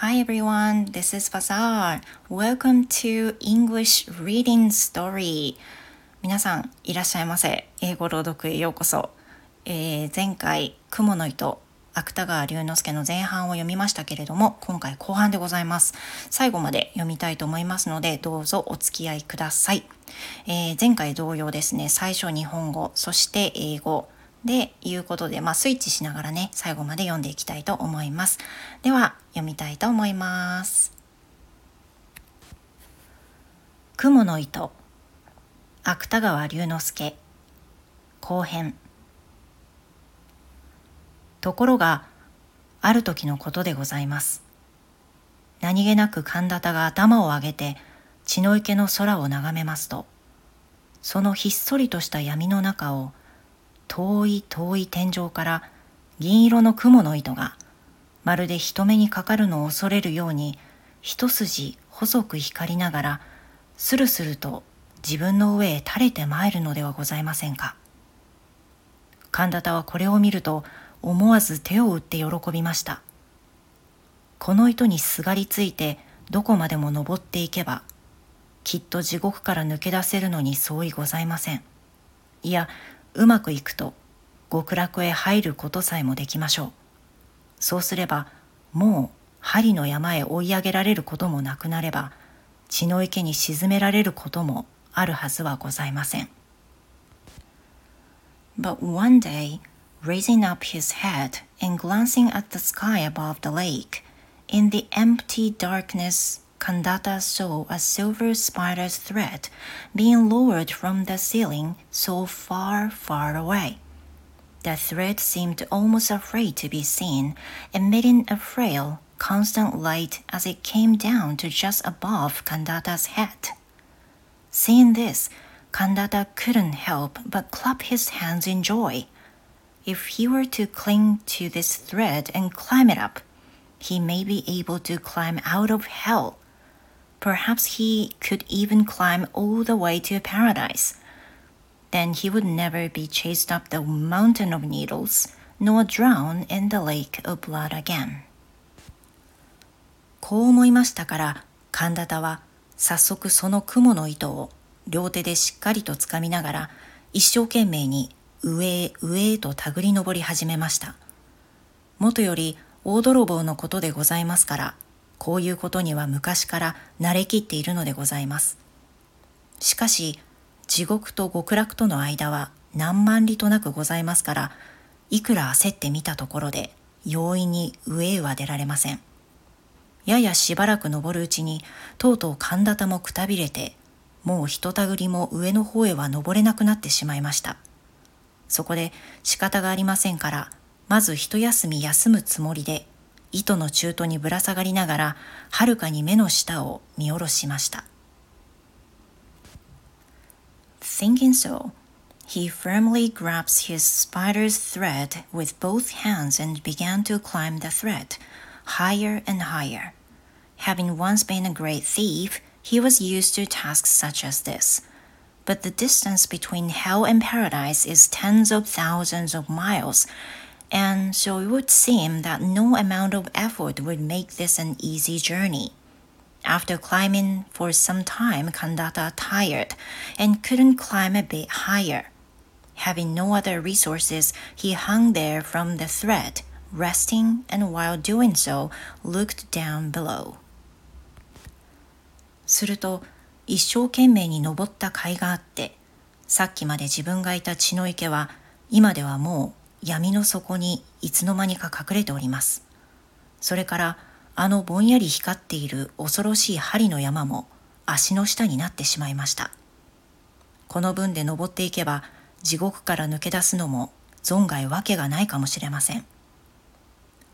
Hi everyone, this is Bazaar. Welcome to English Reading Story. 皆さんいらっしゃいませ。英語朗読へようこそ。えー、前回、雲の糸、芥川龍之介の前半を読みましたけれども、今回後半でございます。最後まで読みたいと思いますので、どうぞお付き合いください。えー、前回同様ですね、最初日本語、そして英語、でいうことで、まあ、スイッチしながらね最後まで読んでいきたいと思います。では読みたいと思います。雲の糸。芥川龍之介。後編。ところがある時のことでございます。何気なく神田田が頭を上げて血の池の空を眺めますとそのひっそりとした闇の中を遠い遠い天井から銀色の雲の糸がまるで人目にかかるのを恐れるように一筋細く光りながらスルスルと自分の上へ垂れて参るのではございませんか。神田田はこれを見ると思わず手を打って喜びました。この糸にすがりついてどこまでも登っていけばきっと地獄から抜け出せるのに相違ございません。いやうまくいくと極楽へ入ることさえもできましょう。そうすればもう針の山へ追い上げられることもなくなれば血の池に沈められることもあるはずはございません。But one day, raising up his head and glancing at the sky above the lake, in the empty darkness Kandata saw a silver spider's thread being lowered from the ceiling so far, far away. The thread seemed almost afraid to be seen, emitting a frail, constant light as it came down to just above Kandata's head. Seeing this, Kandata couldn't help but clap his hands in joy. If he were to cling to this thread and climb it up, he may be able to climb out of hell Perhaps he could even climb all the way to paradise. Then he would never be chased up the mountain of needles, nor drown in the lake of blood again. こう思いましたから神田田は早速その雲の糸を両手でしっかりとつかみながら一生懸命に上へ上へと手繰り登り始めました。もとより大泥棒のことでございますからこういうことには昔から慣れきっているのでございます。しかし、地獄と極楽との間は何万里となくございますから、いくら焦ってみたところで、容易に上へは出られません。ややしばらく登るうちに、とうとう神田田もくたびれて、もうひとたぐりも上の方へは登れなくなってしまいました。そこで仕方がありませんから、まず一休み休むつもりで糸の中途にぶら下がりながらはるかに目の下を見下ろしました。Thinking so, he firmly grabs his spider's thread with both hands and began to climb the thread, higher and higher. Having once been a great thief, he was used to tasks such as this. But the distance between hell and paradise is tens of thousands of miles, and so it would seem that no amount of effort would make this an easy journey. After climbing for some time, Kandata tired and couldn't climb a bit higher. Having no other resources, he hung there from the thread, resting, and while doing so, looked down below. すると、一生懸命に登った甲斐があって、さっきまで自分がいた血の池は、今ではもう 闇の底にいつの間にか隠れております。それからあのぼんやり光っている恐ろしい針の山も足の下になってしまいました。この分で登っていけば地獄から抜け出すのも存外わけがないかもしれません。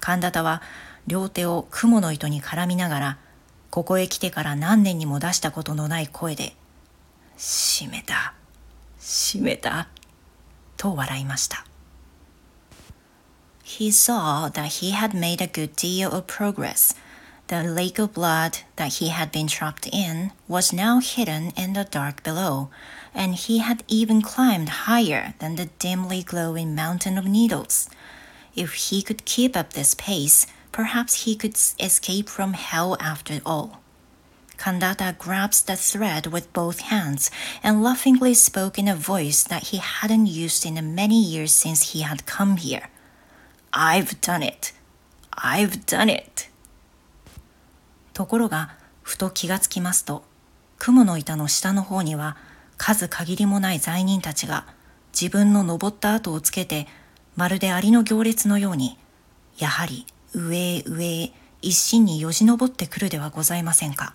神田田は両手を雲の糸に絡みながらここへ来てから何年にも出したことのない声で「閉めた閉めた」と笑いました。He saw that he had made a good deal of progress. The lake of blood that he had been trapped in was now hidden in the dark below, and he had even climbed higher than the dimly glowing mountain of needles. If he could keep up this pace, perhaps he could escape from hell after all. Kandata grabs the thread with both hands and laughingly spoke in a voice that he hadn't used in the many years since he had come here. I've done it. I've done it. ところが、ふと気がつきますと、雲の板の下の方には数限りもない罪人たちが自分の登った跡をつけてまるでアリの行列のようにやはり上へ上へ一心によじ登ってくるではございませんか。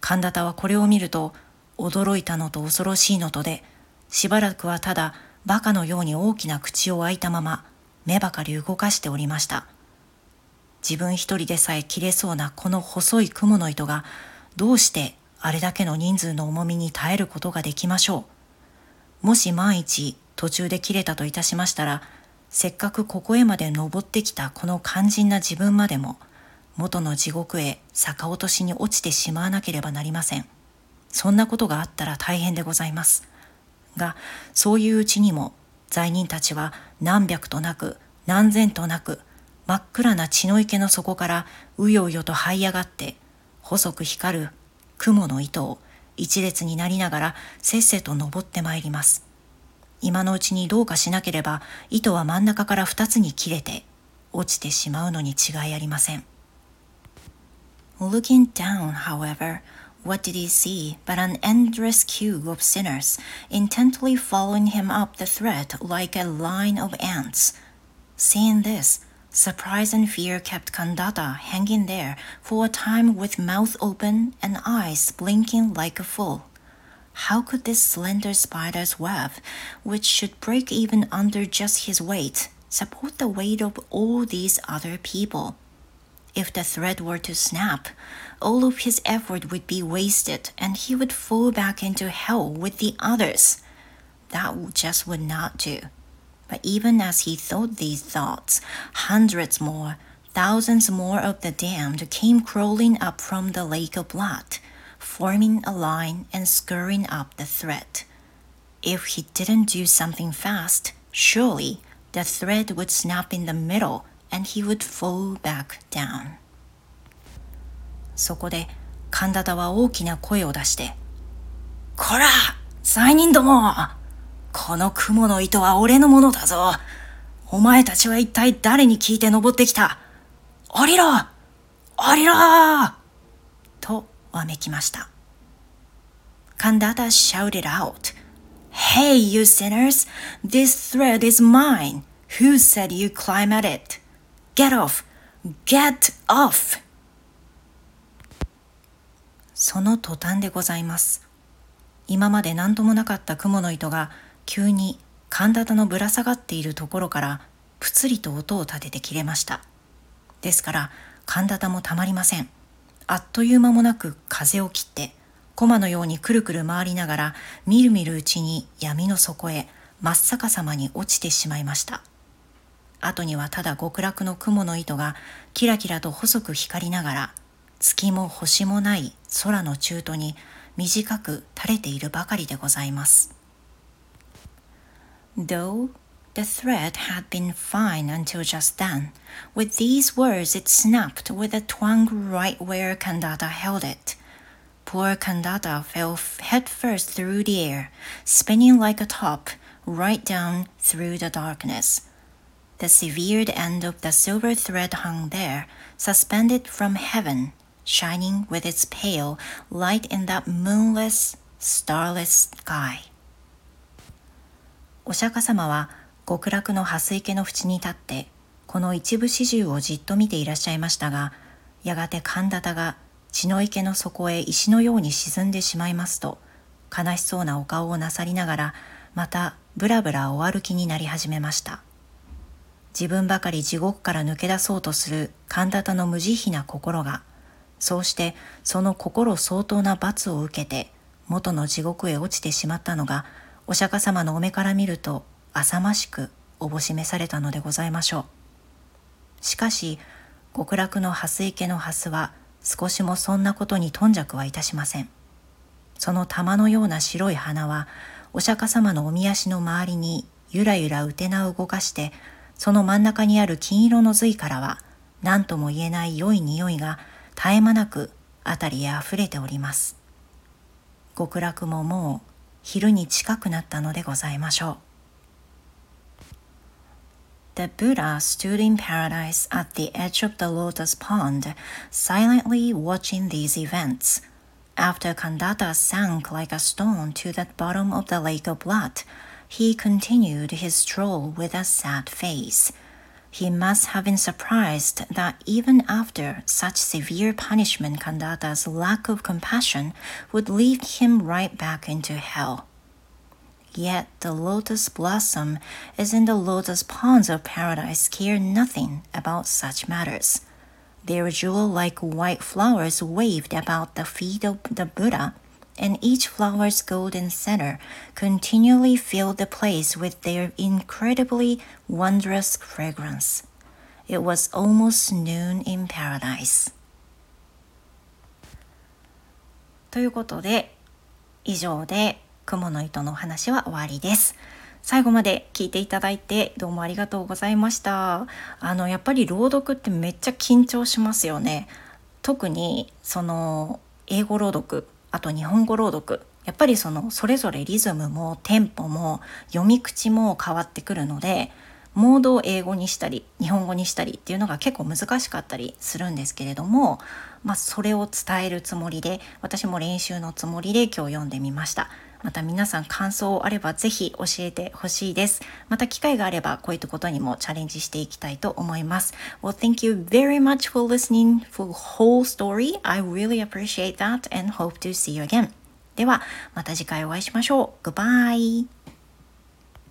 神田田はこれを見ると驚いたのと恐ろしいのとでしばらくはただ馬鹿のように大きな口を開いたまま目ばかり動かしておりました自分一人でさえ切れそうなこの細い雲の糸がどうしてあれだけの人数の重みに耐えることができましょうもし万一途中で切れたといたしましたらせっかくここへまで登ってきたこの肝心な自分までも元の地獄へ逆落としに落ちてしまわなければなりません。そんなことがあったら大変でございます。が、そういううちにも罪人たちは何百となく何千となく真っ暗な血の池の底からうようよと這い上がって細く光る雲の糸を一列になりながらせっせと登ってまいります。今のうちにどうかしなければ糸は真ん中から二つに切れて落ちてしまうのに違いありません。Looking down, however, what did he see but an endless queue of sinners, intently following him up the thread like a line of ants? Seeing this, surprise and fear kept Kandata hanging there for a time with mouth open and eyes blinking like a fool. How could this slender spider's web, which should break even under just his weight, support the weight of all these other people? If the thread were to snap, all of his effort would be wasted and he would fall back into hell with the others. That just would not do. But even as he thought these thoughts, hundreds more, thousands more of the damned came crawling up from the lake of blood, forming a line and scurrying up the thread. If he didn't do something fast, surely the thread would snap in the middle and he would fall back down. そこで神田田は大きな声を出して、こら罪人どもこの雲の糸は俺のものだぞお前たちは一体誰に聞いて登ってきた降りろ降りろとわめきました。Kandata shouted out, Hey, you sinners! This thread is mine! Who said you climb at it? Get off! Get off! その途端でございます。今まで何ともなかった雲の糸が急に神田田のぶら下がっているところからぷつりと音を立てて切れました。ですから神田田もたまりません。あっという間もなく風を切って駒のようにくるくる回りながらみるみるうちに闇の底へ真っ逆さまに落ちてしまいました。後にはただ極楽の雲の糸がキラキラと細く光りながら月も星もない空の中途に短く垂れているばかりでございます。Though the thread had been fine until just then, with these words it snapped with a twang right where Kandata held it. Poor Kandata fell headfirst through the air, spinning like a top, right down through the darkness. The severed end of the silver thread hung there, suspended from heaven, Shining with its pale light in that moonless, starless sky. お釈迦様は極楽の蓮池の淵に立ってこの一部始終をじっと見ていらっしゃいましたがやがて神田田が血の池の底へ石のように沈んでしまいますと悲しそうなお顔をなさりながらまたぶらぶらお歩きになり始めました自分ばかり地獄から抜け出そうとする神田田の無慈悲な心が、そうしてその心相当な罰を受けて元の地獄へ落ちてしまったのが、お釈迦様のお目から見ると浅ましくおぼしめされたのでございましょう。しかし、極楽の蓮池の蓮は少しもそんなことに頓着はいたしません。その玉のような白い花は、お釈迦様のおみ足の周りにゆらゆらうてなを動かしてその真ん中にある金色の髄からは何とも言えない良い匂いが絶え間なく辺りへ溢れております。極楽ももう昼に近くなったのでございましょう。The Buddha stood in paradise at the edge of the lotus pond, silently watching these events. After Kandata sank like a stone to the bottom of the lake of blood, he continued his stroll with a sad face. He must have been surprised that even after such severe punishment, Kandata's lack of compassion would lead him right back into hell. Yet the lotus blossom is in the lotus ponds of paradise care nothing about such matters. Their jewel like white flowers waved about the feet of the Buddha and each flower's golden center continually filled the place with their incredibly wondrous fragrance. It was almost noon in paradise. ということで、以上で雲の糸の話は終わりです。最後まで聞いていただいてどうもありがとうございました。あのやっぱり朗読ってめっちゃ緊張しますよね。特にその英語朗読あと日本語朗読やっぱりそのそれぞれリズムもテンポも読み口も変わってくるのでモードを英語にしたり日本語にしたりっていうのが結構難しかったりするんですけれども、まあ、それを伝えるつもりで私も練習のつもりで今日読んでみました。また皆さん感想あればぜひ教えてほしいです。また機会があればこういったことにもチャレンジしていきたいと思います。Well, thank you very much for listening for whole story. I really appreciate that and hope to see you again. ではまた次回お会いしましょう。Goodbye!